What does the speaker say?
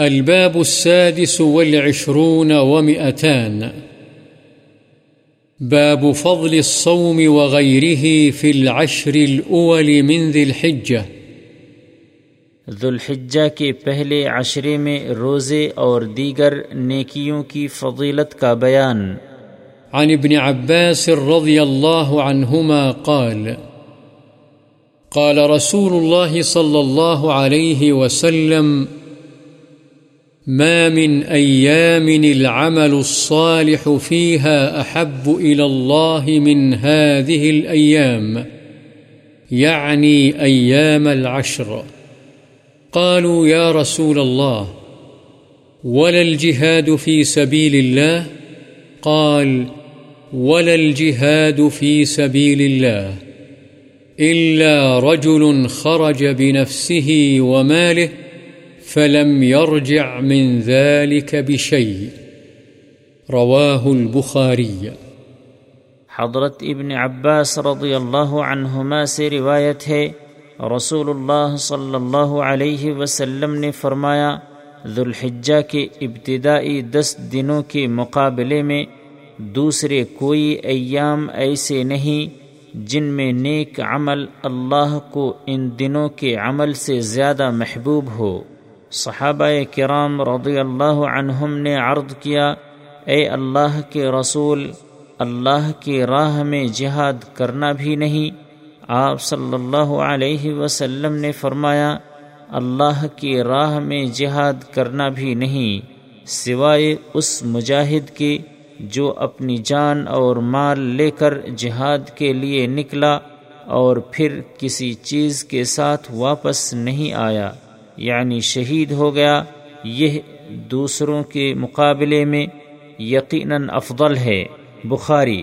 الباب السادس والعشرون ومئتان. باب فضل الصوم وغيره في العشر الأول من ذي الحجة. ذوالحجہ کے پہلے عشرے میں روزے اور دیگر نیکیوں کی فضیلت کا بیان۔ عن ابن عباس رضي الله عنهما قال قال رسول الله صلى الله عليه وسلم ما من أيام العمل الصالح فيها أحب إلى الله من هذه الأيام، يعني أيام العشر. قالوا يا رسول الله، ولا الجهاد في سبيل الله؟ قال، ولا الجهاد في سبيل الله، إلا رجل خرج بنفسه وماله فلم يرجع من ذلك بشيء، رواه البخاري. حضرت ابن عباس رضی اللہ عنہما سے روایت ہے رسول اللہ صلی اللہ علیہ وسلم نے فرمایا، ذوالحجہ کے ابتدائی دس دنوں کے مقابلے میں دوسرے کوئی ایام ایسے نہیں جن میں نیک عمل اللہ کو ان دنوں کے عمل سے زیادہ محبوب ہو۔ صحابہ کرام رضی اللہ عنہم نے عرض کیا، اے اللہ کے رسول، اللہ کی راہ میں جہاد کرنا بھی نہیں۔ آپ صلی اللہ علیہ وسلم نے فرمایا، اللہ کی راہ میں جہاد کرنا بھی نہیں، سوائے اس مجاہد کے جو اپنی جان اور مال لے کر جہاد کے لیے نکلا اور پھر کسی چیز کے ساتھ واپس نہیں آیا۔ یعنی شہید ہو گیا یہ دوسروں کے مقابلے میں یقیناً افضل ہے۔ بخاری